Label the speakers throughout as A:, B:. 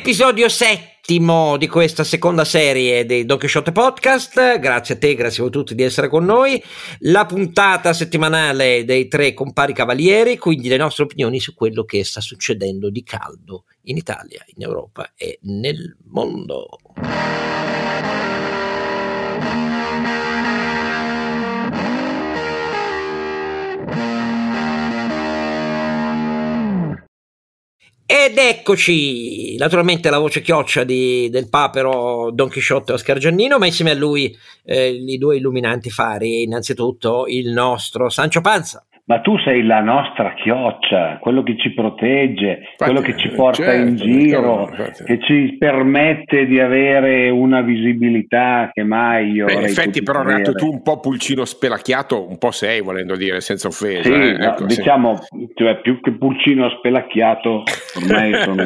A: Episodio 7 di questa seconda serie dei Don Quixote Podcast. Grazie a te, grazie a tutti di essere con noi. La puntata settimanale dei tre compari cavalieri, quindi le nostre opinioni su quello che sta succedendo di caldo in Italia, in Europa e nel mondo. Ed eccoci, naturalmente la voce chioccia di, del papero Don Chisciotte Oscar Giannino, ma insieme a lui eh, i due illuminanti fari, innanzitutto il nostro Sancio Panza.
B: Ma tu sei la nostra chioccia, quello che ci protegge, infatti, quello che ci porta certo, in giro, infatti. che ci permette di avere una visibilità che mai io.
C: Beh, in effetti, però, Renato, tu un po' pulcino spelacchiato, un po' sei, volendo dire, senza offesa.
B: Sì,
C: eh?
B: no,
C: ecco,
B: diciamo, sì. cioè, più che pulcino spelacchiato, ormai sono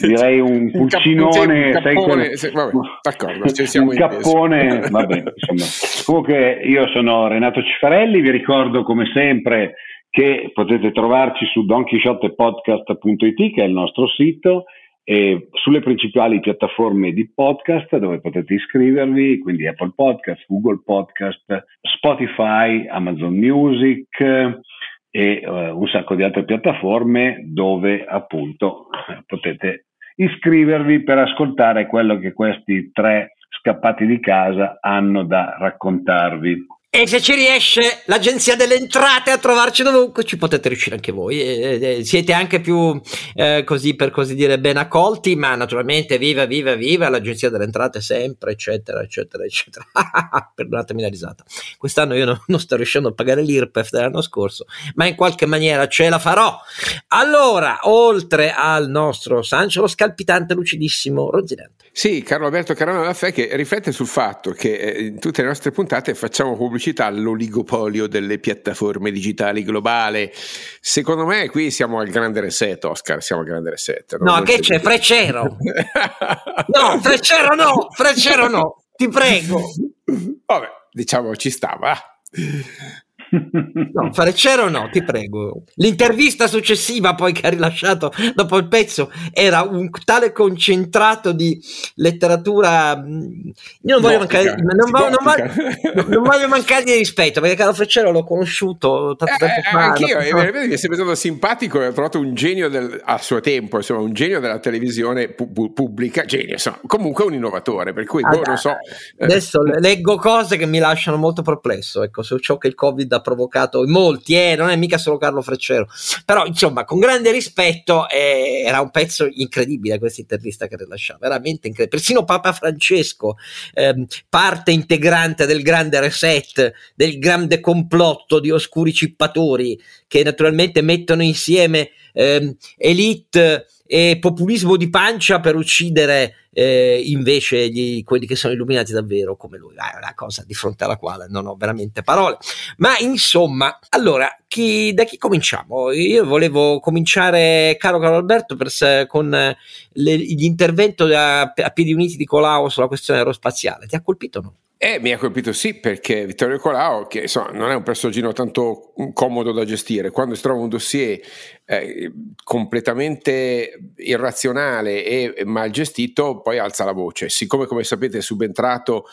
B: direi un pulcinone.
C: Un cappone, vabbè, d'accordo,
B: un cappone, vabbè, insomma. Comunque, io sono Renato Cifarelli, vi ricordo come sempre sempre che potete trovarci su donchisciottepodcast.it che è il nostro sito e sulle principali piattaforme di podcast dove potete iscrivervi, quindi Apple Podcast, Google Podcast, Spotify, Amazon Music e uh, un sacco di altre piattaforme dove appunto potete iscrivervi per ascoltare quello che questi tre scappati di casa hanno da raccontarvi.
A: E se ci riesce l'agenzia delle entrate a trovarci dovunque, ci potete riuscire anche voi. E, e, siete anche più eh, così per così dire ben accolti, ma naturalmente viva, viva, viva l'agenzia delle entrate sempre, eccetera, eccetera, eccetera. Perdonatemi la risata. Quest'anno io no, non sto riuscendo a pagare l'IRPEF dell'anno scorso, ma in qualche maniera ce la farò. Allora, oltre al nostro Sancio, lo scalpitante lucidissimo Ronzinante.
C: Sì, Carlo Alberto Carano Laffè che riflette sul fatto che eh, in tutte le nostre puntate facciamo pubblicità pubblicità all'oligopolio delle piattaforme digitali globale. Secondo me qui siamo al grande reset, Oscar, siamo al grande reset.
A: No, no che c'è? Freccero! no, Freccero no, Freccero no, ti prego.
C: Vabbè, diciamo ci stava.
A: No, Freccero no, ti prego. L'intervista successiva poi che ha rilasciato dopo il pezzo era un tale concentrato di letteratura. Io non voglio, mancare, non, voglio, non, voglio, non voglio mancare di rispetto perché Carlo Freccero l'ho conosciuto tanto
C: eh,
A: tempo
C: eh,
A: fa.
C: Anch'io, mi è sempre stato simpatico e ho trovato un genio del, a suo tempo, insomma, un genio della televisione pu- pubblica, genio, insomma, comunque un innovatore. Per cui, ah, boh, non so.
A: Eh. Adesso eh. leggo cose che mi lasciano molto perplesso ecco, su ciò che il Covid ha provocato in molti, eh, non è mica solo Carlo Freccero, però insomma con grande rispetto eh, era un pezzo incredibile questa intervista che rilasciava, veramente incredibile, persino Papa Francesco, eh, parte integrante del grande reset, del grande complotto di oscuri cippatori che naturalmente mettono insieme eh, elite e populismo di pancia per uccidere eh, invece gli, quelli che sono illuminati davvero come lui. Ah, è una cosa di fronte alla quale non ho veramente parole. Ma insomma, allora, chi, da chi cominciamo? Io volevo cominciare, caro Carlo Alberto, per, con le, l'intervento a, a piedi uniti di Colau sulla questione aerospaziale. Ti ha colpito o no?
C: Eh, mi ha colpito sì, perché Vittorio Colau, che insomma, non è un personaggino tanto comodo da gestire, quando si trova un dossier eh, completamente irrazionale e mal gestito, poi alza la voce. Siccome, come sapete, è subentrato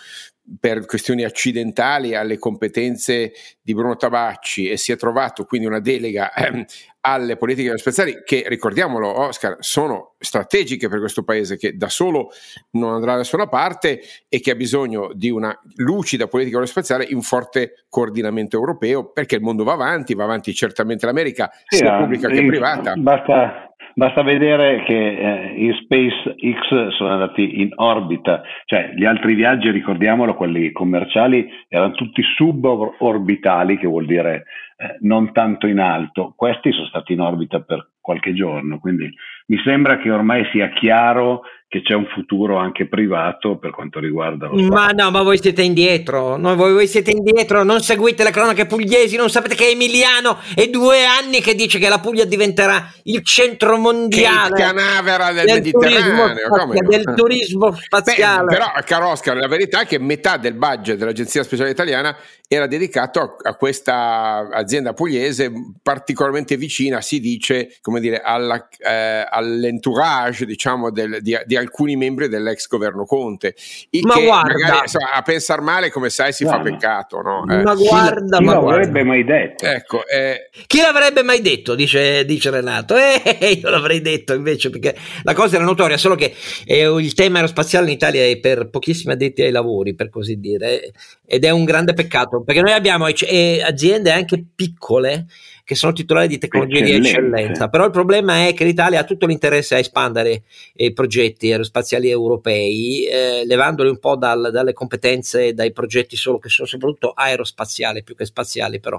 C: per questioni accidentali alle competenze di Bruno Tabacci e si è trovato quindi una delega ehm, alle politiche aerospaziali che, ricordiamolo Oscar, sono strategiche per questo paese che da solo non andrà da nessuna parte e che ha bisogno di una lucida politica aerospaziale in forte coordinamento europeo perché il mondo va avanti, va avanti certamente l'America sia pubblica che privata.
B: Basta Basta vedere che eh, in SpaceX sono andati in orbita, cioè gli altri viaggi, ricordiamolo, quelli commerciali, erano tutti suborbitali, che vuol dire eh, non tanto in alto. Questi sono stati in orbita per qualche giorno, quindi mi sembra che ormai sia chiaro che c'è un futuro anche privato per quanto riguarda lo
A: spazio. Ma no, ma voi siete indietro, no, voi, voi, siete indietro, non seguite le cronache pugliesi, non sapete che Emiliano è due anni che dice che la Puglia diventerà il centro mondiale.
C: Che canavera del, del Mediterraneo,
A: turismo, del turismo spaziale.
C: Beh, però, caro Oscar, la verità è che metà del budget dell'Agenzia Speciale Italiana era dedicato a, a questa azienda pugliese particolarmente vicina, si dice, come dire, alla, eh, all'entourage diciamo, del, di, di, alcuni membri dell'ex governo Conte.
A: Il ma che guarda, magari,
C: insomma, a pensar male, come sai, si guarda. fa peccato. No?
A: Eh. Ma guarda,
B: chi,
A: ma
B: l'avrebbe mai detto?
C: Ecco, eh.
A: Chi l'avrebbe mai detto? Dice, dice Renato. Eh, io l'avrei detto invece, perché la cosa era notoria, solo che eh, il tema aerospaziale in Italia è per pochissimi addetti ai lavori, per così dire, ed è un grande peccato, perché noi abbiamo eh, aziende anche piccole che sono titolari di tecnologie di eccellenza, però il problema è che l'Italia ha tutto l'interesse a espandere i progetti aerospaziali europei, eh, levandoli un po' dal, dalle competenze, dai progetti solo che sono soprattutto aerospaziali più che spaziali, però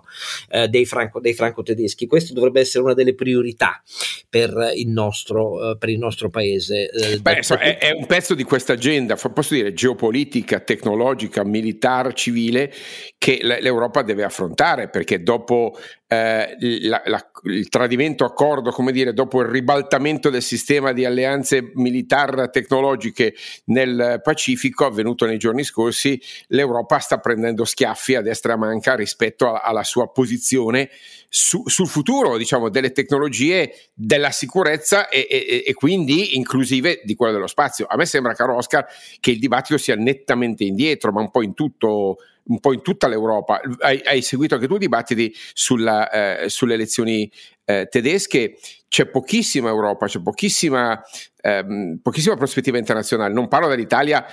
A: eh, dei, franco, dei franco-tedeschi. Questo dovrebbe essere una delle priorità per il nostro, eh, per il nostro paese.
C: Eh, Beh, so, è, è, un pezzo di questa agenda, posso dire, geopolitica, tecnologica, militare, civile, che l'Europa deve affrontare, perché dopo eh, la, la, il tradimento accordo, come dire, dopo il ribaltamento del sistema di alleanze militari tecnologiche nel Pacifico avvenuto nei giorni scorsi, l'Europa sta prendendo schiaffi a destra manca rispetto a, alla sua posizione su, sul futuro, diciamo, delle tecnologie, della sicurezza e, e, e quindi inclusive di quella dello spazio. A me sembra, caro Oscar, che il dibattito sia nettamente indietro, ma un po' in tutto un po' in tutta l'Europa. Hai, hai seguito anche tu i dibattiti sulla, eh, sulle elezioni eh, tedesche. C'è pochissima Europa, c'è pochissima, ehm, pochissima prospettiva internazionale. Non parlo dell'Italia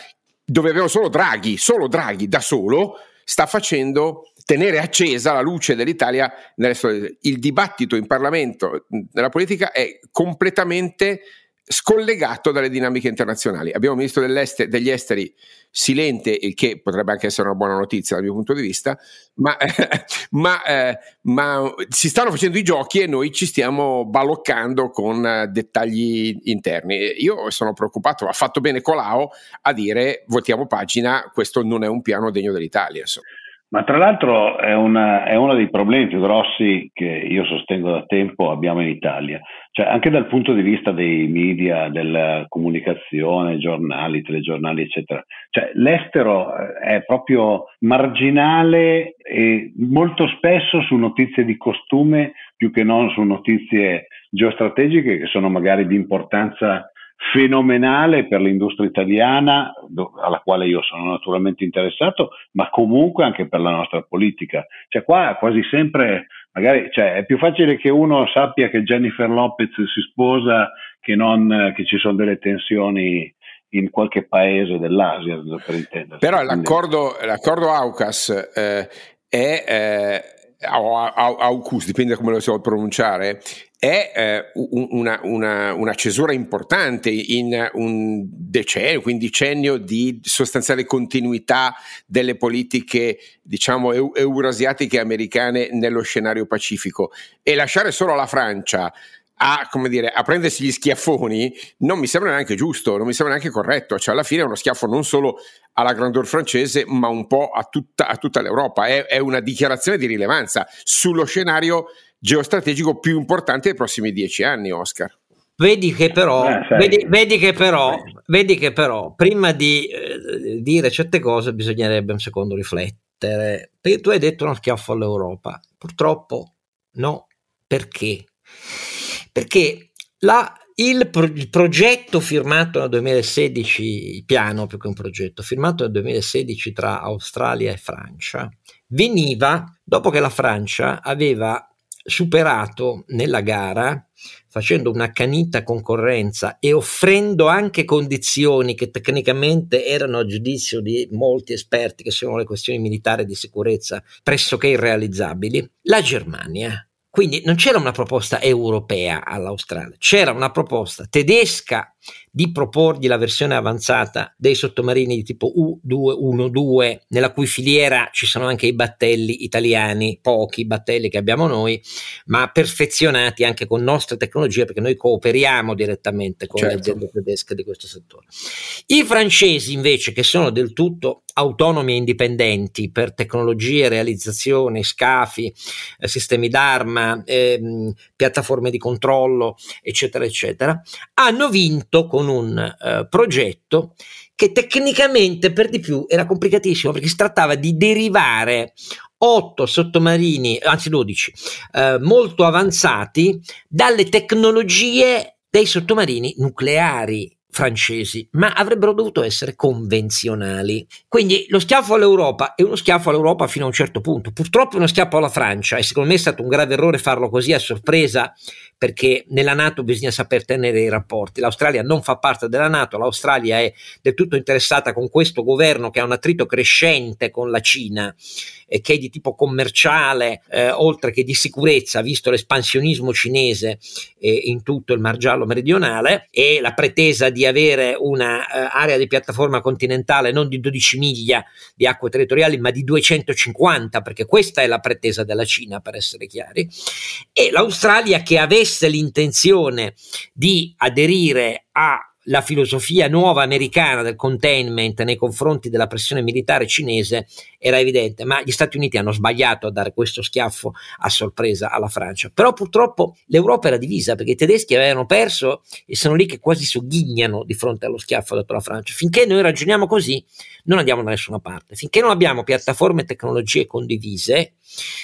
C: dove avevo solo Draghi, solo Draghi da solo sta facendo tenere accesa la luce dell'Italia storie. Il dibattito in Parlamento, nella politica, è completamente scollegato dalle dinamiche internazionali. Abbiamo un ministro degli esteri silente, il che potrebbe anche essere una buona notizia dal mio punto di vista, ma, ma, eh, ma si stanno facendo i giochi e noi ci stiamo baloccando con eh, dettagli interni. Io sono preoccupato, ha fatto bene Colau a dire voltiamo pagina, questo non è un piano degno dell'Italia. Insomma.
B: Ma tra l'altro è, una, è, uno dei problemi più grossi che io sostengo da tempo abbiamo in Italia, cioè anche dal punto di vista dei media, della comunicazione, giornali, telegiornali, eccetera. Cioè, l'estero eh, è proprio marginale e molto spesso su notizie di costume più che non su notizie geostrategiche che sono magari di importanza fenomenale per l'industria italiana, alla quale io sono naturalmente interessato, ma comunque anche per la nostra politica. Cioè qua quasi sempre, magari, cioè, è più facile che uno sappia che Jennifer Lopez si sposa che non che ci sono delle tensioni in qualche paese dell'Asia, per intendersi.
C: Però l'accordo, l'accordo AUCAS eh, è... Eh, AUKUS, dipende come lo si vuole pronunciare, è eh, una, una, una, cesura importante in un decennio, quindicennio di sostanziale continuità delle politiche, diciamo, eurasiatiche e americane nello scenario pacifico. E lasciare solo la Francia a, come dire, a prendersi gli schiaffoni non mi sembra neanche giusto, non mi sembra neanche corretto. Cioè, alla fine è uno schiaffo non solo alla grandeur francese, ma un po' a tutta, a tutta l'Europa. È, è, una dichiarazione di rilevanza sullo scenario geostrategico più importante dei prossimi dieci anni, Oscar.
A: Vedi che però, eh, vedi, vedi, che però vedi che però, prima di eh, dire certe cose bisognerebbe un secondo riflettere. Perché tu hai detto uno schiaffo all'Europa. Purtroppo no. Perché? Perché la, il, pro, il, progetto firmato nel 2016, il piano più che un progetto, firmato nel 2016 tra Australia e Francia, veniva dopo che la Francia aveva superato nella gara facendo un'accanita concorrenza e offrendo anche condizioni che tecnicamente erano a giudizio di molti esperti che sono le questioni militari di sicurezza pressoché irrealizzabili, la Germania. Quindi non c'era una proposta europea all'Australia, c'era una proposta tedesca di proporgli la versione avanzata dei sottomarini di tipo U212, nella cui filiera ci sono anche i battelli italiani, pochi battelli che abbiamo noi, ma perfezionati anche con nostre tecnologie, perché noi cooperiamo direttamente con certo. le aziende tedesche di questo settore. I francesi invece, che sono del tutto autonomi e indipendenti per tecnologie, realizzazione, scafi, eh, sistemi d'arma, eh, piattaforme di controllo, eccetera, eccetera, hanno vinto tutto con un uh, progetto che tecnicamente per di più era complicatissimo perché si trattava di derivare otto sottomarini, anzi 12, eh, molto avanzati dalle tecnologie dei sottomarini nucleari francesi, ma avrebbero dovuto essere convenzionali. Quindi lo schiaffo all'Europa è uno schiaffo all'Europa fino a un certo punto. Purtroppo è uno schiaffo alla Francia e secondo me è stato un grave errore farlo così a sorpresa perché nella Nato bisogna saper tenere i rapporti. L'Australia non fa parte della Nato, l'Australia è del tutto interessata con questo governo che ha un attrito crescente con la Cina e che è di tipo commerciale eh, oltre che di sicurezza, visto l'espansionismo cinese eh, in tutto il Mar Giallo meridionale e la pretesa di avere un'area eh, di piattaforma continentale non di 12 miglia di acque territoriali, ma di 250, perché questa è la pretesa della Cina, per essere chiari, e l'Australia che avesse l'intenzione di aderire a la filosofia nuova americana del containment nei confronti della pressione militare cinese era evidente, ma gli Stati Uniti hanno sbagliato a dare questo schiaffo a sorpresa alla Francia. Però purtroppo l'Europa era divisa perché i tedeschi avevano perso e sono lì che quasi sogghignano di fronte allo schiaffo dato alla Francia. Finché noi ragioniamo così, non andiamo da nessuna parte. Finché non abbiamo piattaforme e tecnologie condivise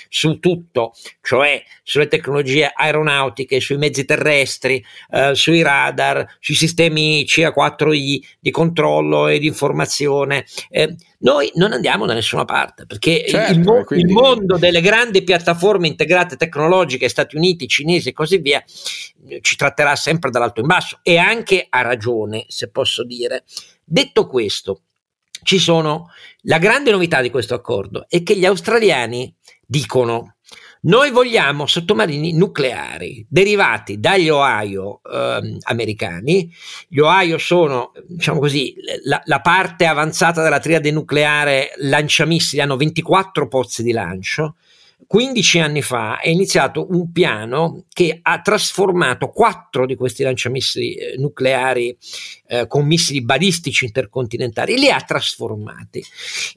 A: su tutto, cioè sulle tecnologie aeronautiche, sui mezzi terrestri, eh, sui radar, sui sistemi CA4I di controllo e di informazione, eh, noi non andiamo da nessuna parte perché certo, il, mo- quindi... il, mondo delle grandi piattaforme integrate tecnologiche, Stati Uniti, cinesi e così via, ci tratterà sempre dall'alto in basso e anche a ragione, se posso dire. Detto questo, ci sono la grande novità di questo accordo è che gli australiani dicono noi vogliamo sottomarini nucleari derivati dagli Ohio eh, americani. Gli Ohio sono, diciamo così, la, la, parte avanzata della triade nucleare lanciamissili, hanno 24 pozzi di lancio. 15 anni fa è iniziato un piano che ha trasformato quattro di questi lanciamissili eh, nucleari eh, con missili balistici intercontinentali, li ha trasformati.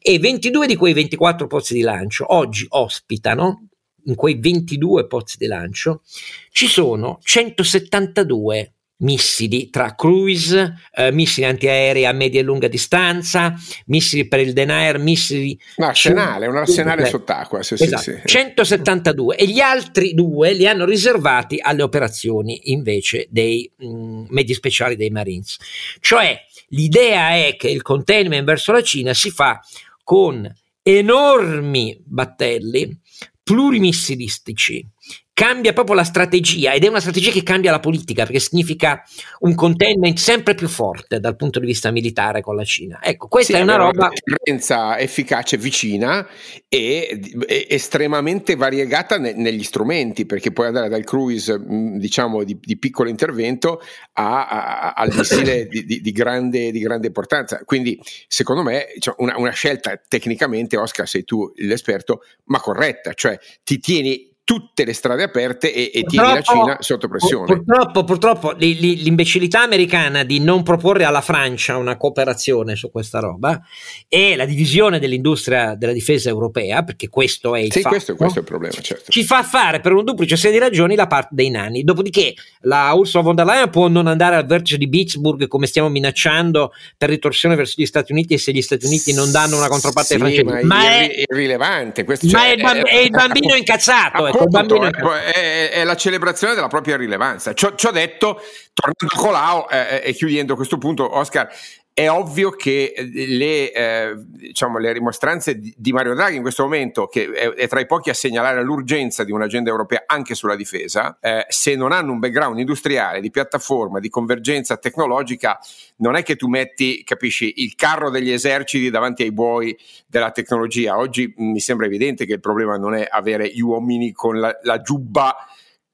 A: E 22 di quei 24 pozzi di lancio oggi ospitano in quei 22 pozzi di lancio ci sono 172 missili tra cruise, eh, missili antiaerei a media e lunga distanza, missili per il denier, missili...
C: Un arsenale, un arsenale sott'acqua. Sì,
A: esatto,
C: sì, sì.
A: 172 e gli altri due li hanno riservati alle operazioni invece dei mh, mm, medi speciali dei Marines. Cioè l'idea è che il containment verso la Cina si fa con enormi battelli plurimissilistici cambia proprio la strategia ed è una strategia che cambia la politica perché significa un containment sempre più forte dal punto di vista militare con la Cina. Ecco, questa sì, è una roba...
C: Una efficace vicina e, e estremamente variegata ne, negli strumenti perché puoi andare dal cruise diciamo di, di piccolo intervento a, a, al missile di, di, di, grande, di grande importanza. Quindi secondo me cioè, una, una scelta tecnicamente, Oscar sei tu l'esperto, ma corretta, cioè ti tieni tutte le strade aperte e, e tieni la Cina sotto pressione.
A: Purtroppo, purtroppo l'imbecillità americana di non proporre alla Francia una cooperazione su questa roba e la divisione dell'industria della difesa europea, perché questo è il
C: sì,
A: fatto,
C: questo, questo, è il problema, certo.
A: ci fa fare per un duplice serie di ragioni la parte dei nani. Dopodiché la Ursula von der Leyen può non andare al vertice di Pittsburgh come stiamo minacciando per ritorsione verso gli Stati Uniti e se gli Stati Uniti non danno una controparte
C: sì,
A: francese.
C: Ma, ma è, è irrilevante. Questo, ma
A: cioè, è, bamb- è, il bambino incazzato.
C: Bambino... è, è, è, la celebrazione della propria rilevanza. Ciò, ciò detto, tornando a Colau eh, e chiudendo questo punto, Oscar, è ovvio che eh, le, eh, diciamo, le rimostranze di Mario Draghi in questo momento, che è, è, tra i pochi a segnalare l'urgenza di un'agenda europea anche sulla difesa, eh, se non hanno un background industriale, di piattaforma, di convergenza tecnologica, non è che tu metti, capisci, il carro degli eserciti davanti ai buoi della tecnologia. Oggi mi sembra evidente che il problema non è avere gli uomini con la, la giubba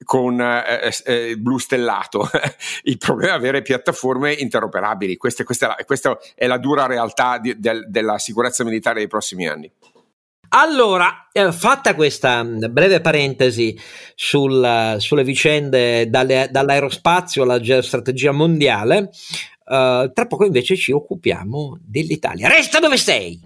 C: con eh, eh, blu stellato. Il problema è avere piattaforme interoperabili. Questa, questa, questa è la dura realtà di, del, della sicurezza militare dei prossimi anni.
A: Allora, eh, fatta questa breve parentesi sul, sulle vicende dalle, dall'aerospazio alla geostrategia mondiale, eh, tra poco invece ci occupiamo dell'Italia. Resta dove sei!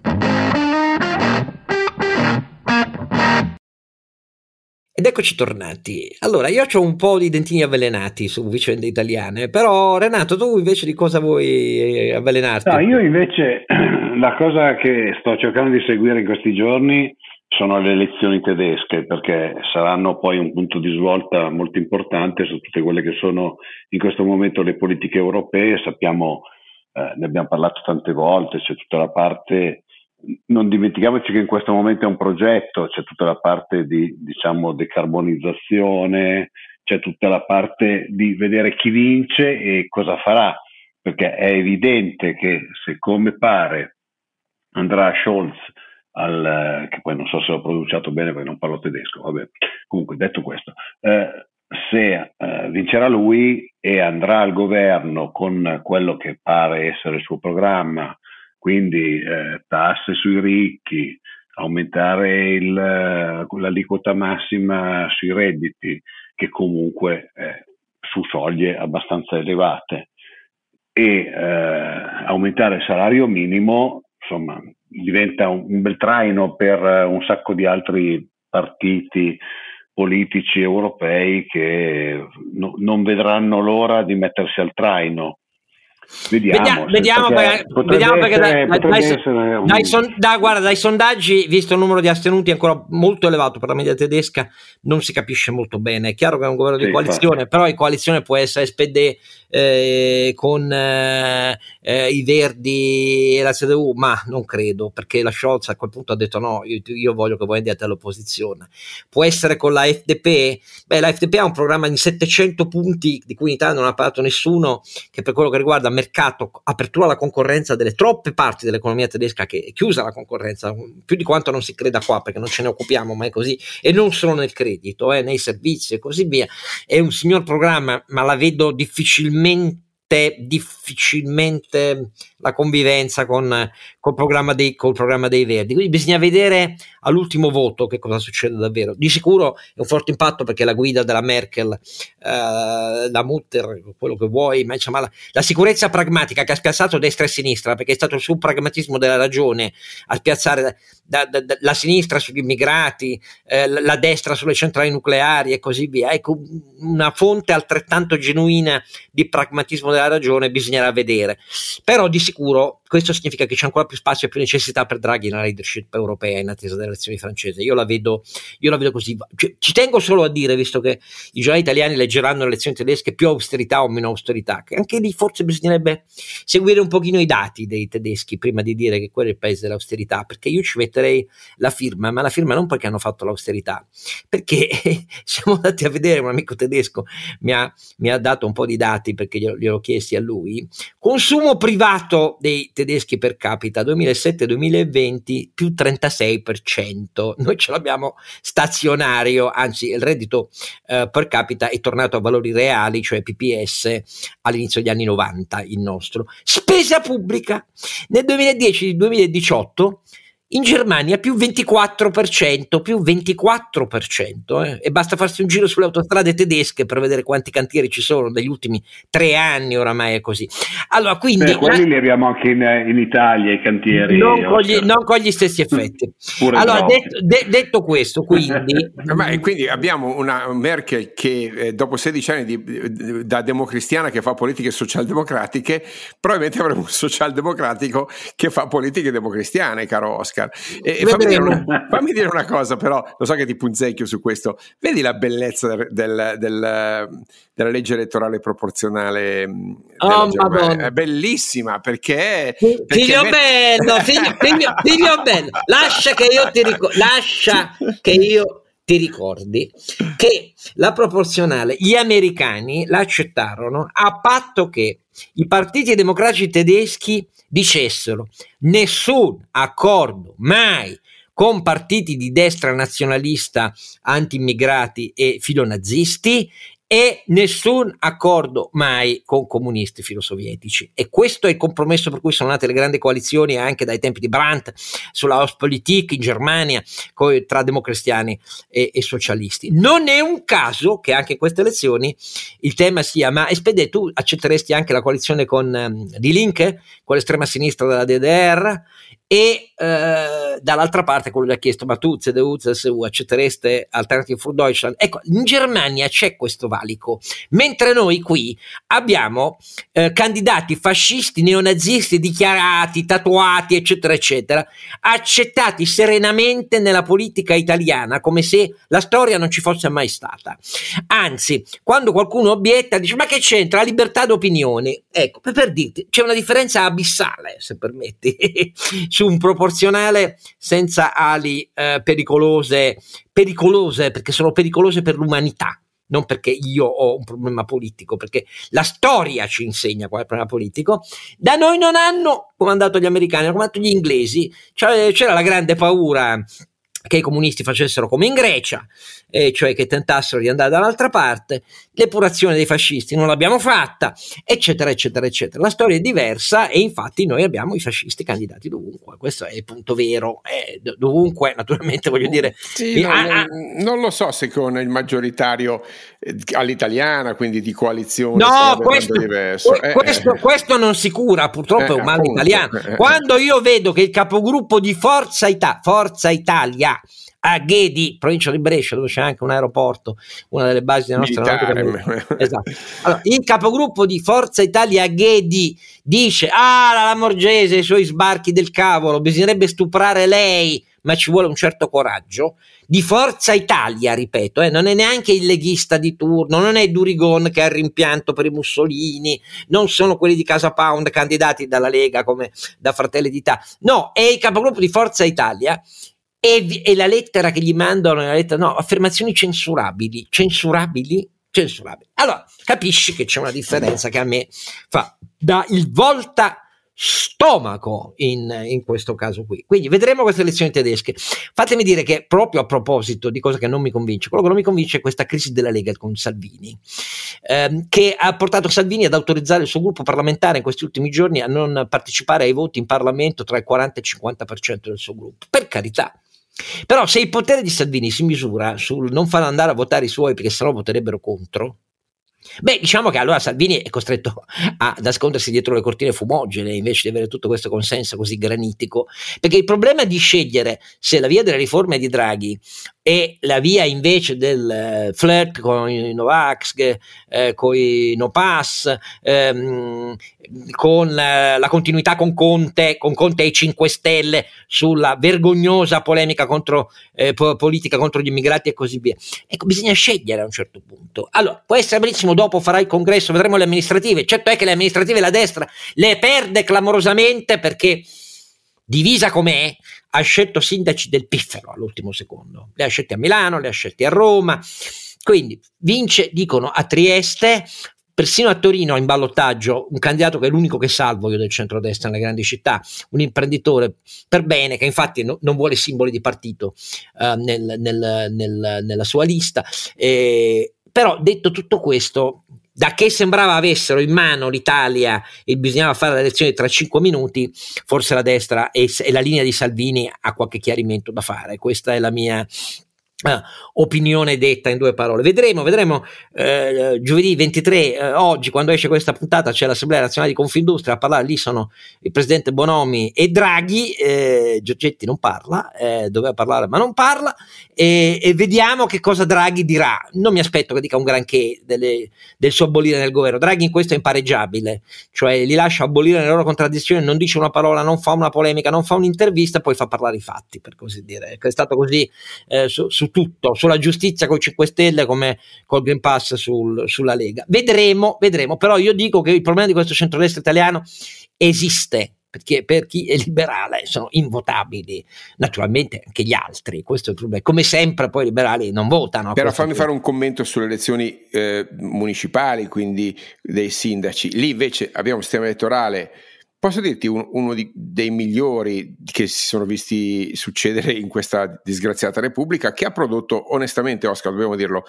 A: Ed eccoci tornati. Allora, io ho un po' di dentini avvelenati su vicende italiane, però Renato, tu invece di cosa vuoi avvelenarti?
B: No, io invece la cosa che sto cercando di seguire in questi giorni sono le elezioni tedesche, perché saranno poi un punto di svolta molto importante su tutte quelle che sono in questo momento le politiche europee. Sappiamo, eh, ne abbiamo parlato tante volte, c'è tutta la parte non dimentichiamoci che in questo momento è un progetto, c'è tutta la parte di diciamo, decarbonizzazione, c'è tutta la parte di vedere chi vince e cosa farà, perché è evidente che se come pare andrà Scholz al, che poi non so se l'ho pronunciato bene perché non parlo tedesco, vabbè, comunque detto questo, eh, se eh, vincerà lui e andrà al governo con quello che pare essere il suo programma, quindi eh, tasse sui ricchi, aumentare il, l'aliquota massima sui redditi, che comunque è su soglie abbastanza elevate, e eh, aumentare il salario minimo, insomma, diventa un, un bel traino per un sacco di altri partiti politici europei che no, non vedranno l'ora di mettersi al traino
A: Vediamo, vediamo, perché, vediamo perché dai, dai, dai, dai, son, da, guarda, dai sondaggi, visto il numero di astenuti ancora molto elevato per la media tedesca, non si capisce molto bene. È chiaro che è un governo di sì, coalizione, infatti. però in coalizione può essere SPD eh, con eh, eh, i Verdi e la CDU, ma non credo, perché la Scholz a quel punto ha detto no, io, io voglio che voi andiate all'opposizione. Può essere con la FDP? Beh, la FDP ha un programma di 700 punti di cui in Italia non ha parlato nessuno, che per quello che riguarda mercato, apertura alla concorrenza delle troppe parti dell'economia tedesca che è chiusa la concorrenza, più di quanto non si creda qua perché non ce ne occupiamo, ma è così, e non solo nel credito, eh, nei servizi e così via. È un signor programma, ma la vedo difficilmente difficilmente la convivenza con, col, programma dei, col programma dei Verdi. Quindi bisogna vedere all'ultimo voto che cosa succede davvero. Di sicuro è un forte impatto perché la guida della Merkel, eh, la Mutter, quello che vuoi, ma insomma la, la, sicurezza pragmatica che ha spiazzato destra e sinistra, perché è stato il suo pragmatismo della ragione a spiazzare da, da, da, la sinistra sugli immigrati, eh, la destra sulle centrali nucleari e così via. Ecco, una fonte altrettanto genuina di pragmatismo della ragione bisognerà vedere. Però di sicuro questo significa che c'è ancora più spazio e più necessità per Draghi nella leadership europea in attesa delle elezioni francesi. Io la vedo, io la vedo così. Cioè, ci tengo solo a dire, visto che i giornali italiani leggeranno le elezioni tedesche più austerità o meno austerità, che anche lì forse bisognerebbe seguire un pochino i dati dei tedeschi prima di dire che quello è il paese dell'austerità, perché io ci metterei la firma, ma la firma non perché hanno fatto l'austerità, perché siamo andati a vedere, un amico tedesco mi ha, mi ha dato un po' di dati perché glielo ho chiesti a lui, consumo privato dei tedeschi per capita 2007-2020 più 36%. Noi ce l'abbiamo stazionario, anzi il reddito eh, per capita è tornato a valori reali, cioè PPS, all'inizio degli anni 90 il nostro. Spesa pubblica nel 2010-2018 in Germania più 24%, più 24%, eh? e basta farsi un giro sulle autostrade tedesche per vedere quanti cantieri ci sono negli ultimi tre anni, oramai è così. Allora, quindi,
B: Beh, quelli li abbiamo anche in, in Italia, i cantieri.
A: Non con, gli, non con gli, stessi effetti. allora, detto, de, detto, questo, quindi...
C: Ma, quindi abbiamo una Merkel che eh, dopo 16 anni di, da democristiana che fa politiche socialdemocratiche, probabilmente avremo un socialdemocratico che fa politiche democristiane, caro Oscar. Oscar. E, e fammi, dire una, fammi, dire una, cosa, però, lo so che ti punzecchio su questo. Vedi la bellezza del, del, del, della legge elettorale proporzionale mm,
A: oh,
C: È bellissima perché.
A: perché figlio me... bello, figlio, figlio, figlio bello, lascia che io ti ricordo, lascia che io ti ricordi che la proporzionale gli americani l'accettarono a patto che i partiti democratici tedeschi dicessero nessun accordo mai con partiti di destra nazionalista anti-immigrati e filonazisti e nessun accordo mai con comunisti filosovietici. E questo è il compromesso per cui sono nate le grandi coalizioni anche dai tempi di Brandt sulla Ostpolitik in Germania tra democristiani e, e, socialisti. Non è un caso che anche in queste elezioni il tema sia ma SPD tu accetteresti anche la coalizione con um, Die Linke, con l'estrema sinistra della DDR e eh, dall'altra parte quello gli ha chiesto ma tu CDU, CSU accettereste Alternative for Deutschland? Ecco in Germania c'è questo valico. Mentre noi qui abbiamo eh, candidati fascisti neonazisti dichiarati tatuati eccetera eccetera accettati serenamente nella politica italiana come se la storia non ci fosse mai stata. Anzi quando qualcuno obietta dice ma che c'entra? La libertà d'opinione. Ecco per, per dirti c'è una differenza abissale se permetti su un proporzionale senza ali eh, pericolose, pericolose perché sono pericolose per l'umanità non perché io ho un problema politico, perché la storia ci insegna qual è il problema politico, da noi non hanno comandato gli americani, hanno comandato gli inglesi, cioè, c'era la grande paura che i comunisti facessero come in Grecia, eh, cioè che tentassero di andare dall'altra parte, l'epurazione dei fascisti non l'abbiamo fatta, eccetera, eccetera, eccetera. La storia è diversa e infatti noi abbiamo i fascisti candidati dovunque, questo è il punto vero, eh, dovunque naturalmente voglio dire...
C: Sì, no, ah, ah, non lo so se con il maggioritario eh, all'italiana, quindi di coalizione,
A: no, questo, diverso. Eh, questo, eh. questo, non si cura, purtroppo è un male italiano. Quando io vedo che il capogruppo di Forza, Ita- Forza Italia a Ghedi, provincia di Brescia, dove c'è anche un aeroporto, una delle basi della nostra
C: Militare.
A: esatto. allora, il capogruppo di Forza Italia a Ghedi dice: Ah, la Lamorgese, i suoi sbarchi del cavolo, bisognerebbe stuprare lei, ma ci vuole un certo coraggio. Di Forza Italia, ripeto, eh, non è neanche il leghista di turno, non è Durigon che ha il rimpianto per i Mussolini, non sono quelli di Casa Pound candidati dalla Lega come da Fratelli d'Italia, no, è il capogruppo di Forza Italia e, e, la lettera che gli mandano è una lettera, no, affermazioni censurabili, censurabili, censurabili. Allora, capisci che c'è una differenza che a me fa da il volta stomaco in, in, questo caso qui. Quindi vedremo queste elezioni tedesche. Fatemi dire che proprio a proposito di cosa che non mi convince, quello che non mi convince è questa crisi della Lega con Salvini, ehm, che ha portato Salvini ad autorizzare il suo gruppo parlamentare in questi ultimi giorni a non partecipare ai voti in Parlamento tra il 40 e il 50% del suo gruppo. Per carità, però se il potere di Salvini si misura sul non far andare a votare i suoi perché sennò voterebbero contro, Beh, diciamo che allora Salvini è costretto a nascondersi dietro le cortine fumogene invece di avere tutto questo consenso così granitico, perché il problema di scegliere se la via delle riforme di Draghi e la via invece del eh, flirt con i Novax, eh, con i No Pass, ehm, con eh, la continuità con Conte, con Conte e i 5 Stelle sulla vergognosa polemica contro, eh, po- politica contro gli immigrati e così via. Ecco, bisogna scegliere a un certo punto. Allora, può essere benissimo dopo farà il congresso, vedremo le amministrative. Certo è che le amministrative la destra le perde clamorosamente perché divisa com'è, ha scelto sindaci del piffero all'ultimo secondo. Le ha scelti a Milano, le ha scelti a Roma. Quindi vince, dicono, a Trieste, persino a Torino in ballottaggio un candidato che è l'unico che salvo io del centrodestra nelle grandi città, un imprenditore per bene che infatti no, non vuole simboli di partito uh, nel, nel, nel, nella sua lista. Eh, però detto tutto questo, da che sembrava avessero in mano l'Italia e bisognava fare le elezioni tra cinque minuti, forse la destra e, e la linea di Salvini ha qualche chiarimento da fare. Questa è la mia Uh, opinione detta in due parole. Vedremo, vedremo eh, giovedì 23, eh, oggi quando esce questa puntata c'è l'Assemblea Nazionale di Confindustria a parlare, lì sono il Presidente Bonomi e Draghi, eh, Giorgetti non parla, eh, doveva parlare ma non parla e, e, vediamo che cosa Draghi dirà. Non mi aspetto che dica un granché delle, del suo abolire nel governo, Draghi in questo è impareggiabile, cioè li lascia abolire le loro contraddizioni, non dice una parola, non fa una polemica, non fa un'intervista, poi fa parlare i fatti per così dire. È stato così eh, su, su su tutto, sulla giustizia con i 5 Stelle come col Green Pass sul, sulla Lega. Vedremo, vedremo, però io dico che il problema di questo centrodestra italiano esiste, perché per chi è liberale sono invotabili, naturalmente anche gli altri, questo è il problema. Come sempre poi i liberali non votano.
C: Però fammi fare un commento sulle elezioni eh, municipali, quindi dei sindaci. Lì invece abbiamo un sistema elettorale Posso dirti un, uno di, dei migliori che si sono visti succedere in questa disgraziata Repubblica, che ha prodotto onestamente, Oscar, dobbiamo dirlo,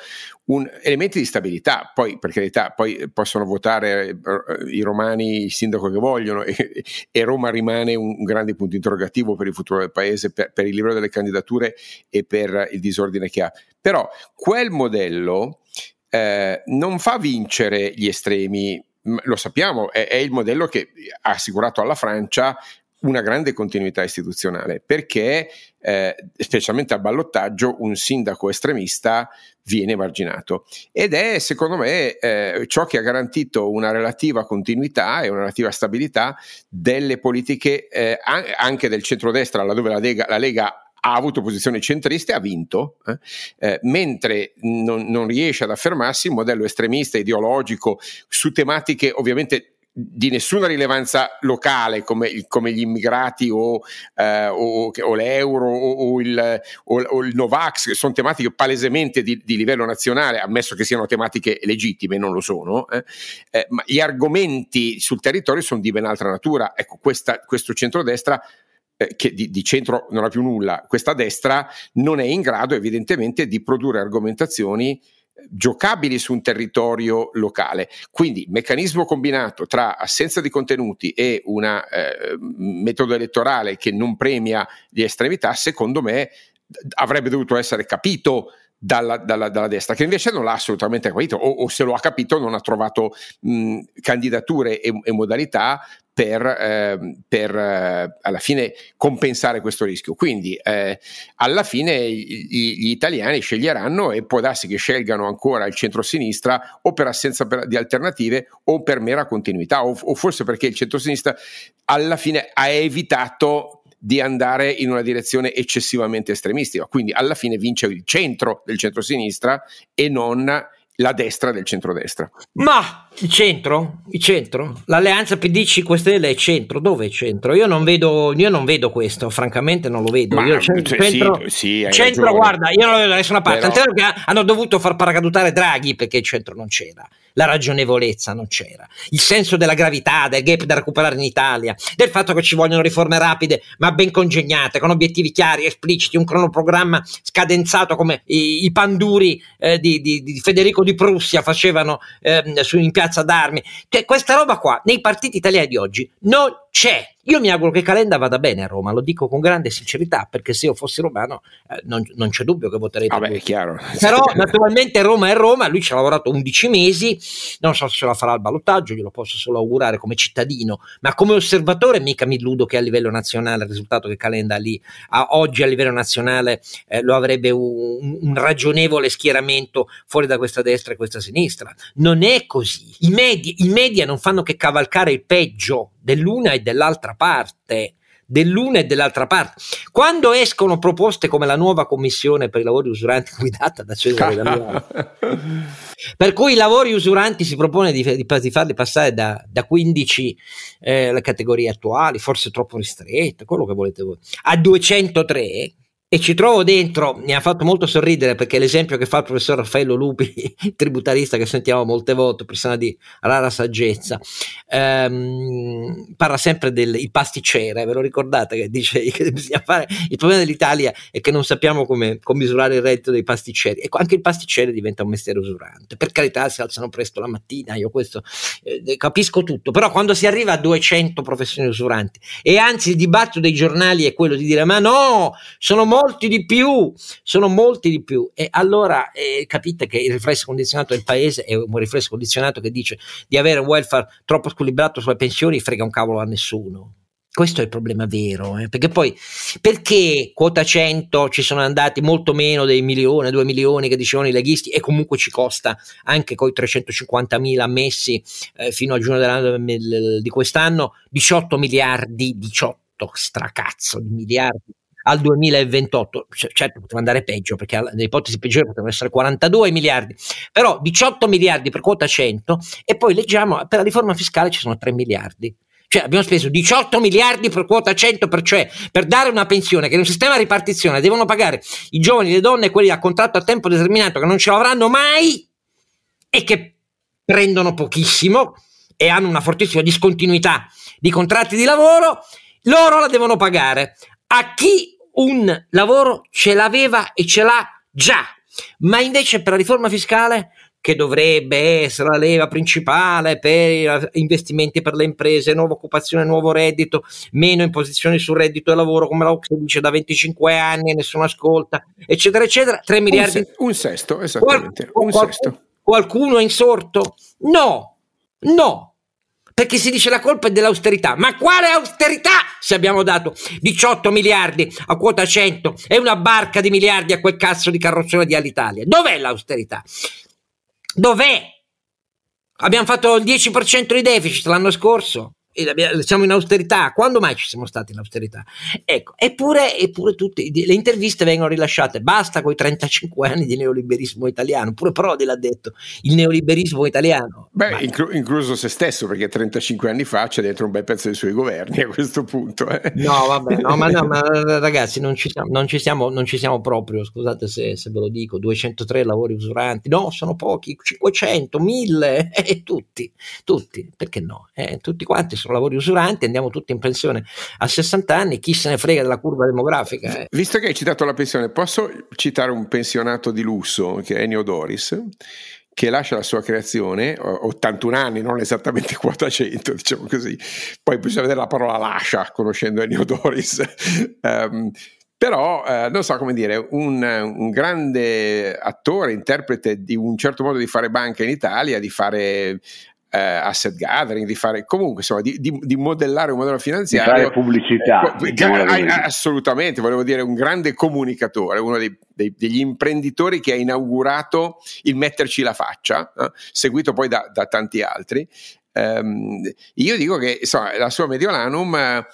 C: un, elementi di stabilità. Poi, per carità, poi possono votare eh, i romani il sindaco che vogliono e, e Roma rimane un, un, grande punto interrogativo per il futuro del paese, per, per il livello delle candidature e per il disordine che ha. Però quel modello eh, non fa vincere gli estremi lo sappiamo, è, è, il modello che ha assicurato alla Francia una grande continuità istituzionale perché eh, specialmente al ballottaggio un sindaco estremista viene marginato. Ed è secondo me eh, ciò che ha garantito una relativa continuità e una relativa stabilità delle politiche eh, anche del centrodestra laddove la Lega, la Lega ha avuto posizioni centriste e ha vinto, eh? Eh, mentre non, non, riesce ad affermarsi il modello estremista, ideologico, su tematiche ovviamente di nessuna rilevanza locale come, come gli immigrati o, eh, o, o l'euro o, il, o, il, Novax, che sono tematiche palesemente di, di, livello nazionale, ammesso che siano tematiche legittime, non lo sono, eh, eh, ma gli argomenti sul territorio sono di ben altra natura. Ecco, questa, questo centrodestra che di, di, centro non ha più nulla, questa destra non è in grado evidentemente di produrre argomentazioni eh, giocabili su un territorio locale. Quindi meccanismo combinato tra assenza di contenuti e un eh, metodo elettorale che non premia le estremità, secondo me avrebbe dovuto essere capito dalla, dalla, dalla, destra, che invece non l'ha assolutamente capito, o, o se lo ha capito non ha trovato mh, candidature e, e, modalità per, eh, per eh, alla fine compensare questo rischio. Quindi eh, alla fine gli, gli, italiani sceglieranno e può darsi che scelgano ancora il centro-sinistra o per assenza per, di alternative o per mera continuità o, o forse perché il centro-sinistra alla fine ha evitato di andare in una direzione eccessivamente estremistica. Quindi alla fine vince il centro del centro-sinistra e non la destra del centrodestra.
A: Ma il centro? Il centro? L'alleanza PD 5 Stelle è centro? Dove è centro? Io non vedo, io non vedo questo, francamente non lo vedo.
C: Ma,
A: io,
C: centro, centro, sì, sì,
A: centro guarda, io non lo vedo da nessuna parte. Però... che hanno dovuto far paracadutare Draghi perché il centro non c'era. La ragionevolezza non c'era. Il senso della gravità, del gap da recuperare in Italia, del fatto che ci vogliono riforme rapide ma ben congegnate, con obiettivi chiari, espliciti, un cronoprogramma scadenzato come i, i panduri eh, di, di, di, Federico di Prussia facevano eh, su, in piazza d'armi. Cioè, questa roba qua nei partiti italiani di oggi non c'è. Io mi auguro che Calenda vada bene a Roma, lo dico con grande sincerità, perché se io fossi romano eh, non, non, c'è dubbio che voterei
C: per Vabbè, lui. Chiaro.
A: Però naturalmente Roma è Roma, lui ci ha lavorato 11 mesi, non so se ce la farà al ballottaggio, glielo posso solo augurare come cittadino, ma come osservatore mica mi illudo che a livello nazionale il risultato che Calenda lì a, oggi a livello nazionale eh, lo avrebbe un, un ragionevole schieramento fuori da questa destra e questa sinistra. Non è così. I media, I media non fanno che cavalcare il peggio dell'una e dell'altra parte dell'una e dell'altra parte. Quando escono proposte come la nuova commissione per i lavori usuranti guidata da Cesare Damiano, per cui i lavori usuranti si propone di, di, di farli passare da, da 15 eh, le categorie attuali, forse troppo ristrette, quello che volete voi, a 203 e ci trovo dentro, mi ha fatto molto sorridere perché l'esempio che fa il professor Raffaello Lupi, tributarista che sentiamo molte volte, persona di rara saggezza, ehm, parla sempre del pasticcere, ve lo ricordate che dice che bisogna fare, il problema dell'Italia è che non sappiamo come commisurare il reddito dei pasticceri e anche il pasticcere diventa un mestiere usurante, per carità si alzano presto la mattina, io questo eh, capisco tutto, però quando si arriva a 200 professioni usuranti e anzi il dibattito dei giornali è quello di dire ma no, sono molto molti di più, sono molti di più. E allora eh, capite che il riflesso condizionato del paese è un riflesso condizionato che dice di avere un welfare troppo squilibrato sulle pensioni frega un cavolo a nessuno. Questo è il problema vero, eh? perché poi perché quota 100 ci sono andati molto meno dei milioni, due milioni che dicevano i leghisti e comunque ci costa anche con i 350 mila ammessi eh, fino a giugno di quest'anno 18 miliardi, 18 stracazzo di miliardi al 2028. C- certo, poteva andare peggio perché le ipotesi peggiori potevano essere 42 miliardi, però 18 miliardi per quota 100 e poi leggiamo per la riforma fiscale ci sono 3 miliardi. Cioè abbiamo speso 18 miliardi per quota 100, per cioè per dare una pensione che in un sistema di ripartizione devono pagare i giovani, le donne e quelli a contratto a tempo determinato che non ce l'avranno mai e che prendono pochissimo e hanno una fortissima discontinuità di contratti di lavoro, loro la devono pagare. A chi un lavoro ce l'aveva e ce l'ha già, ma invece per la riforma fiscale che dovrebbe essere la leva principale per investimenti per le imprese, nuova occupazione, nuovo reddito, meno imposizioni sul reddito e lavoro, come la OCSE dice da 25 anni e nessuno ascolta, eccetera, eccetera. 3 miliardi.
C: Un, se- un sesto, esattamente.
A: Qual-
C: un
A: qual-
C: sesto.
A: Qualcuno è insorto? No, no. Perché si dice la colpa è dell'austerità. Ma quale austerità se abbiamo dato 18 miliardi a quota 100 e una barca di miliardi a quel cazzo di carrozzone di Alitalia? Dov'è l'austerità? Dov'è? Abbiamo fatto il 10% di deficit l'anno scorso siamo in austerità. Quando mai ci siamo stati in austerità? Ecco, eppure, eppure tutte le interviste vengono rilasciate. Basta con i 35 anni di neoliberismo italiano. Pure Prodi l'ha detto: il neoliberismo italiano.
C: Beh, inclu- incluso se stesso, perché 35 anni fa c'è dentro un bel pezzo dei suoi governi a questo punto. Eh.
A: No, vabbè, no, ma, no, ma ragazzi, non ci, siamo, non, ci siamo, non ci siamo proprio. Scusate se, se, ve lo dico: 203 lavori usuranti. No, sono pochi, 500, 1000, eh, tutti, tutti. Perché no? Eh, tutti quanti sono sono lavori usuranti, andiamo tutti in pensione a 60 anni, chi se ne frega della curva demografica. Eh.
C: Visto che hai citato la pensione, posso citare un pensionato di lusso che è Ennio Doris? che lascia la sua creazione, 81 anni, non esattamente quota 100, diciamo così, poi bisogna vedere la parola lascia, conoscendo Ennio Doris, um, però eh, non so come dire, un, un, grande attore, interprete di un certo modo di fare banca in Italia, di fare eh, asset gathering, di fare comunque insomma di, di, di, modellare un modello finanziario.
B: Di fare pubblicità.
C: Eh, diciamo assolutamente, volevo dire un grande comunicatore, uno dei, dei, degli imprenditori che ha inaugurato il metterci la faccia, eh, seguito poi da, da tanti altri. Um, io dico che insomma, la sua Mediolanum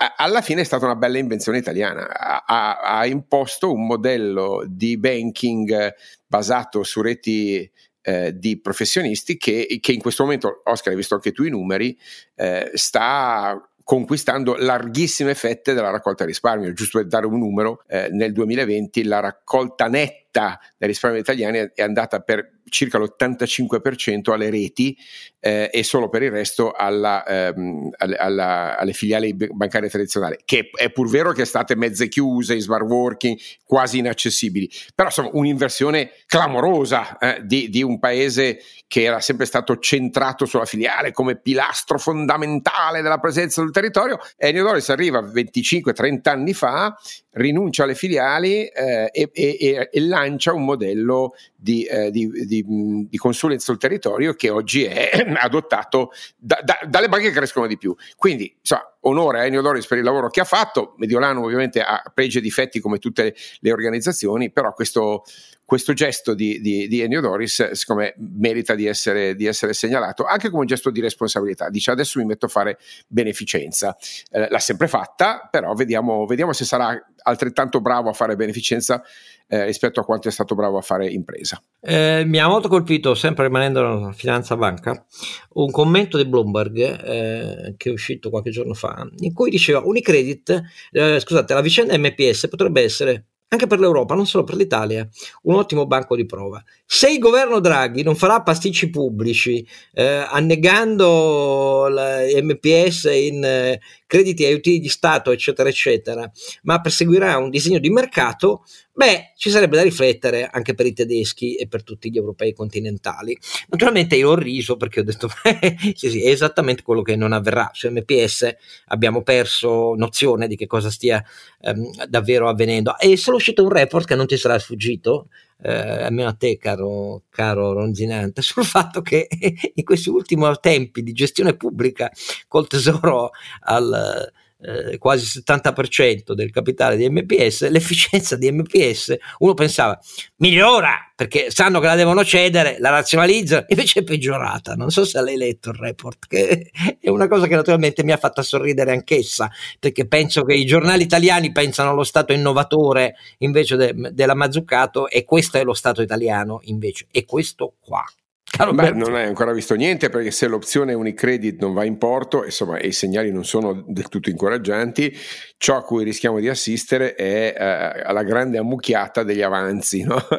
C: eh, alla fine è stata una bella invenzione italiana, ha, ha, imposto un modello di banking basato su reti eh, di professionisti che, che, in questo momento, Oscar, hai visto anche tu i numeri, eh, sta conquistando larghissime fette della raccolta risparmio. Giusto per dare un numero, eh, nel 2020 la raccolta netta dei risparmi italiani è andata per circa l'85% alle reti eh, e solo per il resto alla, ehm, alla, alla, alle filiali bancarie tradizionali, che è pur vero che state mezze chiuse, in smart working, quasi inaccessibili, però insomma un'inversione clamorosa eh, di, di, un paese che era sempre stato centrato sulla filiale come pilastro fondamentale della presenza del territorio. Ennio Doris arriva 25-30 anni fa, rinuncia alle filiali eh, e, e, e, lancia un modello di, eh, di, di, di, consulenza sul territorio che oggi è adottato da, da, dalle banche che crescono di più. Quindi, insomma, onore a Ennio Doris per il lavoro che ha fatto. Mediolano ovviamente ha pregi e difetti come tutte le organizzazioni, però questo, questo gesto di, di, di, Ennio Doris, siccome merita di essere, di essere, segnalato, anche come un gesto di responsabilità. Dice adesso mi metto a fare beneficenza. Eh, l'ha sempre fatta, però vediamo, vediamo se sarà altrettanto bravo a fare beneficenza eh, rispetto a quanto è stato bravo a fare impresa.
A: Eh, mi ha molto colpito, sempre rimanendo nella finanza banca, un commento di Bloomberg eh, che è uscito qualche giorno fa, in cui diceva Unicredit, eh, scusate, la vicenda MPS potrebbe essere anche per l'Europa, non solo per l'Italia, un ottimo banco di prova. Se il governo Draghi non farà pasticci pubblici, eh, annegando l'MPS in eh, crediti aiuti di Stato, eccetera, eccetera, ma perseguirà un disegno di mercato, beh, ci sarebbe da riflettere anche per i tedeschi e per tutti gli europei continentali. Naturalmente io ho riso perché ho detto, sì, sì, è esattamente quello che non avverrà. Su MPS abbiamo perso nozione di che cosa stia ehm, davvero avvenendo. E solo uscito un report che non ti sarà sfuggito, eh, almeno a te caro, caro Ronzinante, sul fatto che in questi ultimi tempi di gestione pubblica col tesoro al eh, quasi 70% del capitale di MPS, l'efficienza di MPS, uno pensava migliora perché sanno che la devono cedere, la razionalizzano, invece è peggiorata. Non so se l'hai letto il report, che è una cosa che naturalmente mi ha fatto sorridere anch'essa, perché penso che i giornali italiani pensano allo Stato innovatore invece de- della Mazzucato e questo è lo Stato italiano invece, è questo qua.
C: Caro Beh, non hai ancora visto niente perché se l'opzione Unicredit non va in porto, insomma, e i segnali non sono del tutto incoraggianti, ciò a cui rischiamo di assistere è uh, alla grande ammucchiata degli avanzi. No,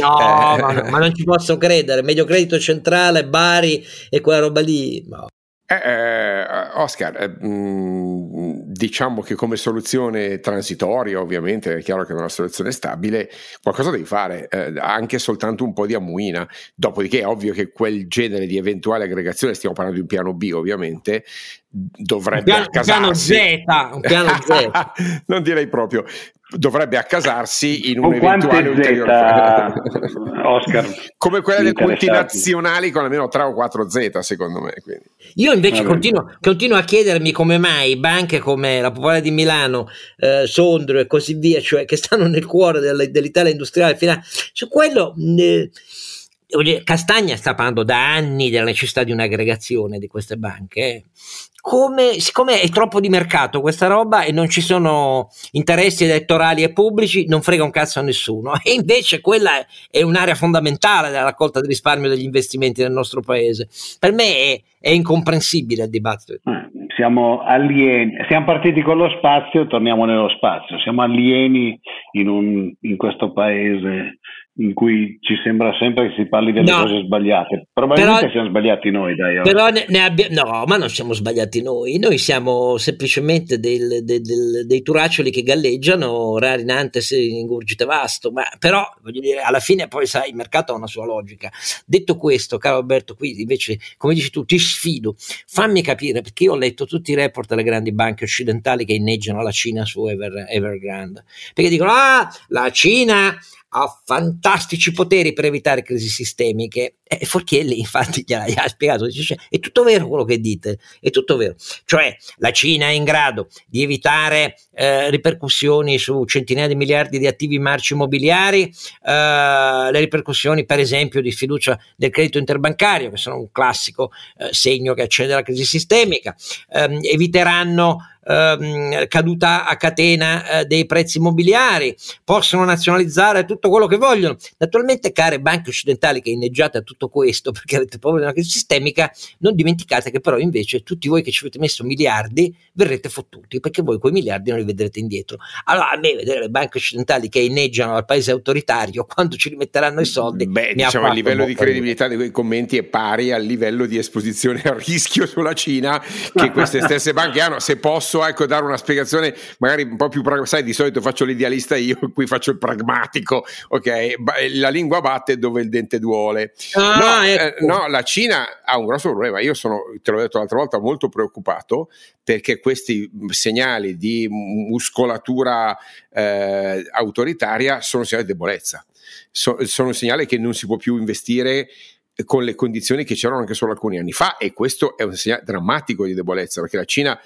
A: no, eh. ma, ma, non ci posso credere. Medio credito centrale, Bari e quella roba lì. No.
C: Eh, eh, Oscar, eh, mh, diciamo che come soluzione transitoria, ovviamente è chiaro che è una soluzione stabile, qualcosa devi fare, eh, anche soltanto un po' di ammuina. Dopodiché è ovvio che quel genere di eventuale aggregazione, stiamo parlando di un piano B ovviamente, dovrebbe
A: un piano, un piano Z, un piano Z.
C: non direi proprio, dovrebbe accasarsi in un eventuale
B: ulteriore Oscar
C: come quella delle multinazionali con almeno 3 o 4 Z secondo me quindi.
A: io invece continuo, continuo, a chiedermi come mai banche come la Popolare di Milano eh, Sondro e così via cioè che stanno nel cuore dell'Italia industriale su quello eh, Castagna sta parlando da anni della necessità di un'aggregazione di queste banche. Come, siccome è troppo di mercato questa roba e non ci sono interessi elettorali e pubblici, non frega un cazzo a nessuno. E invece quella è, un'area fondamentale della raccolta del risparmio degli investimenti nel nostro paese. Per me è, è incomprensibile il dibattito.
B: Eh, siamo alieni, siamo partiti con lo spazio, torniamo nello spazio. Siamo alieni in, un, in questo paese in cui ci sembra sempre che si parli delle no, cose sbagliate. Probabilmente però, siamo sbagliati noi, dai.
A: Però ne, ne abbia, no, ma non siamo sbagliati noi. Noi siamo semplicemente del, del, del, dei turaccioli che galleggiano, rari nantes in gurgite vasto. Ma però, voglio dire, alla fine poi sai, il mercato ha una sua logica. Detto questo, caro Alberto, qui invece, come dici tu, ti sfido. Fammi capire, perché io ho letto tutti i report delle grandi banche occidentali che inneggiano la Cina su Ever, Evergrande. Perché dicono, ah, la Cina ha fantastici poteri per evitare crisi sistemiche. E Forchielli infatti gli ha spiegato, dice, è tutto vero quello che dite, è tutto vero. Cioè la Cina è in grado di evitare eh, ripercussioni su centinaia di miliardi di attivi marci immobiliari, eh, le ripercussioni per esempio di fiducia del credito interbancario, che sono un classico eh, segno che accende la crisi sistemica, ehm, eviteranno ehm, caduta a catena eh, dei prezzi immobiliari, possono nazionalizzare tutto quello che vogliono. Naturalmente, care banche occidentali che inneggiate a tutto questo perché avete paura di una crisi sistemica, non dimenticate che però invece tutti voi che ci avete messo miliardi verrete fottuti perché voi quei miliardi non li vedrete indietro. Allora a me vedere le banche occidentali che inneggiano al paese autoritario quando ci rimetteranno i soldi,
C: beh, diciamo il livello di credibilità di quei commenti è pari al livello di esposizione a rischio sulla Cina che queste stesse banche hanno. Se posso posso ecco, dare una spiegazione magari un po' più pragmatica, sai di solito faccio l'idealista io, qui faccio il pragmatico, ok? La lingua batte dove il dente duole. Ah, no, ecco. eh, no, la Cina ha un grosso problema, io sono, te l'ho detto l'altra volta, molto preoccupato perché questi segnali di muscolatura eh, autoritaria sono segnali di debolezza, so, sono segnali che non si può più investire con le condizioni che c'erano anche solo alcuni anni fa e questo è un segnale drammatico di debolezza perché la Cina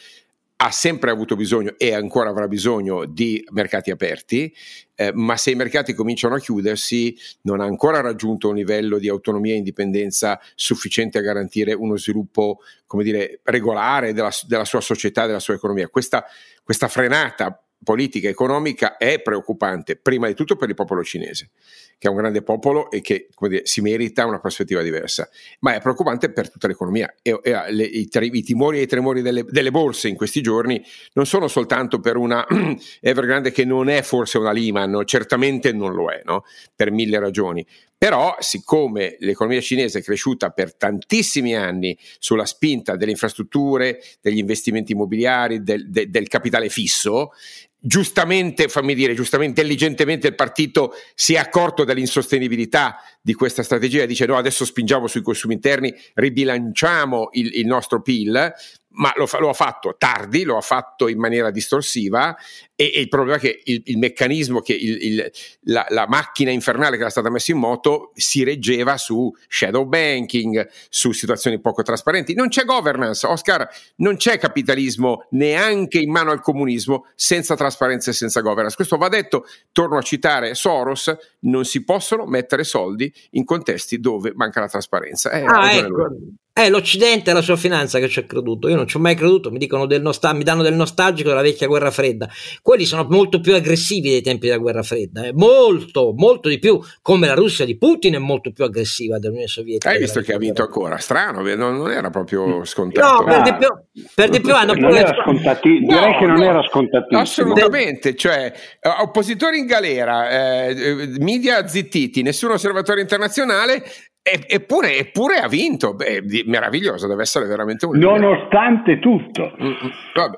C: ha sempre avuto bisogno e ancora avrà bisogno di mercati aperti, eh, ma se i mercati cominciano a chiudersi non ha ancora raggiunto un livello di autonomia e indipendenza sufficiente a garantire uno sviluppo, come dire, regolare della, della sua società, della sua economia. Questa, questa frenata politica economica è preoccupante, prima di tutto per il popolo cinese, che è un grande popolo e che dire, si merita una prospettiva diversa, ma è preoccupante per tutta l'economia. E, e le, i, i, timori e i tremori delle, delle, borse in questi giorni non sono soltanto per una Evergrande che non è forse una Lehman, certamente non lo è, no? per mille ragioni, però, siccome l'economia cinese è cresciuta per tantissimi anni sulla spinta delle infrastrutture, degli investimenti immobiliari, del, de, del capitale fisso, giustamente, fammi dire, giustamente, intelligentemente il partito si è accorto dell'insostenibilità di questa strategia dice no, adesso spingiamo sui consumi interni, ribilanciamo il, il nostro PIL, ma lo, fa, lo, ha fatto tardi, lo ha fatto in maniera distorsiva e, e il problema è che il, il meccanismo, che il, il, la, la, macchina infernale che era stata messa in moto si reggeva su shadow banking, su situazioni poco trasparenti. Non c'è governance, Oscar, non c'è capitalismo neanche in mano al comunismo senza trasparenza e senza governance. Questo va detto, torno a citare Soros, non si possono mettere soldi in contesti dove manca la trasparenza.
A: Eh, ah, ecco. È l'Occidente e la sua finanza che ci ha creduto. Io non ci ho mai creduto, mi, dicono del nostal- mi danno del nostalgico della vecchia guerra fredda. Quelli sono molto più aggressivi dei tempi della guerra fredda, eh. molto, molto di più. Come la Russia di Putin è molto più aggressiva dell'Unione Sovietica.
C: Hai visto che ha vinto ancora? Strano, non, non era proprio scontato.
A: No, per di più, per di più hanno
B: non era scontati, direi no, che non no, era scontatissimo.
C: Assolutamente, cioè eh, oppositori in galera, eh, media zittiti, nessun osservatore internazionale Eppure, eppure, ha vinto, Beh, meraviglioso, deve essere veramente un...
B: Nonostante tutto, mm-hmm.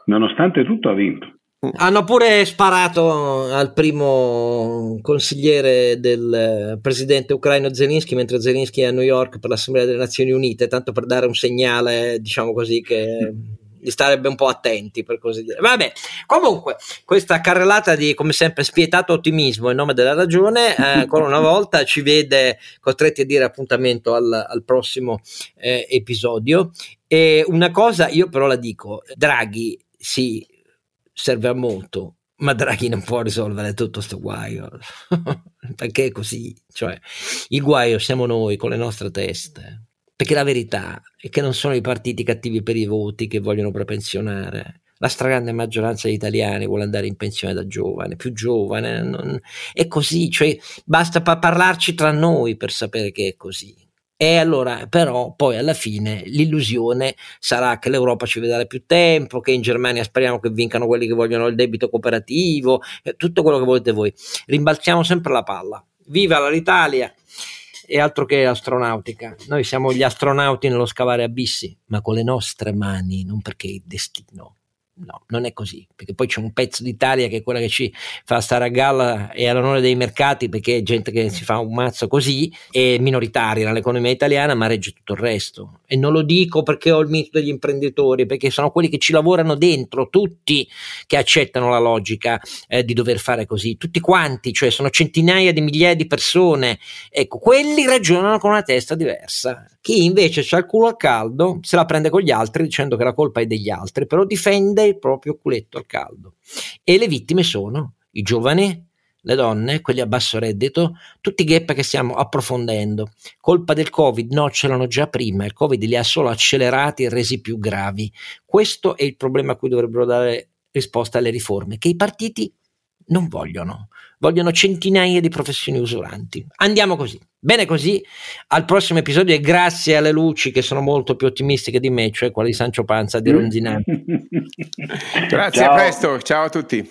B: nonostante tutto ha vinto.
A: Mm. Hanno pure sparato al primo consigliere del presidente ucraino Zelensky mentre Zelensky è a New York per l'Assemblea delle Nazioni Unite, tanto per dare un segnale, diciamo così, che di stare un po' attenti per così dire. Vabbè, comunque, questa carrellata di come sempre spietato ottimismo in nome della ragione, eh, ancora una volta ci vede costretti a dire appuntamento al, al prossimo eh, episodio. E una cosa, io però la dico, Draghi sì, serve a molto, ma Draghi non può risolvere tutto questo guaio perché è così cioè il guaio siamo noi con le nostre teste perché la verità è che non sono i partiti cattivi per i voti che vogliono prepensionare la stragrande maggioranza degli italiani vuole andare in pensione da giovane, più giovane, non, è così, cioè basta pa- parlarci tra noi per sapere che è così. E allora, però, poi alla fine l'illusione sarà che l'Europa ci vedrà più tempo, che in Germania speriamo che vincano quelli che vogliono il debito cooperativo, tutto quello che volete voi. Rimbalziamo sempre la palla. Viva l'Italia! E altro che astronautica. Noi siamo gli astronauti nello scavare abissi, ma con le nostre mani, non perché il destino No, non è così, perché poi c'è un pezzo d'Italia che è quella che ci fa stare a galla e all'onore dei mercati perché è gente che si fa un mazzo così, è minoritaria nell'economia italiana, ma regge tutto il resto. E non lo dico perché ho il mito degli imprenditori, perché sono quelli che ci lavorano dentro, tutti che accettano la logica eh, di dover fare così, tutti quanti, cioè sono centinaia di migliaia di persone, ecco, quelli ragionano con una testa diversa. Chi invece ha il culo a caldo se la prende con gli altri dicendo che la colpa è degli altri, però difende il proprio culetto al caldo. E le vittime sono i giovani, le donne, quelli a basso reddito, tutti i gap che stiamo approfondendo. Colpa del Covid? No, c'erano già prima, il Covid li ha solo accelerati e resi più gravi. Questo è il problema a cui dovrebbero dare risposta alle riforme, che i partiti non vogliono, vogliono centinaia di professioni usuranti. Andiamo così. Bene così, al prossimo episodio e grazie alle luci che sono molto più ottimistiche di me, cioè quelle di Sancio Panza di Ronzinante.
C: grazie, ciao. a presto, ciao a tutti.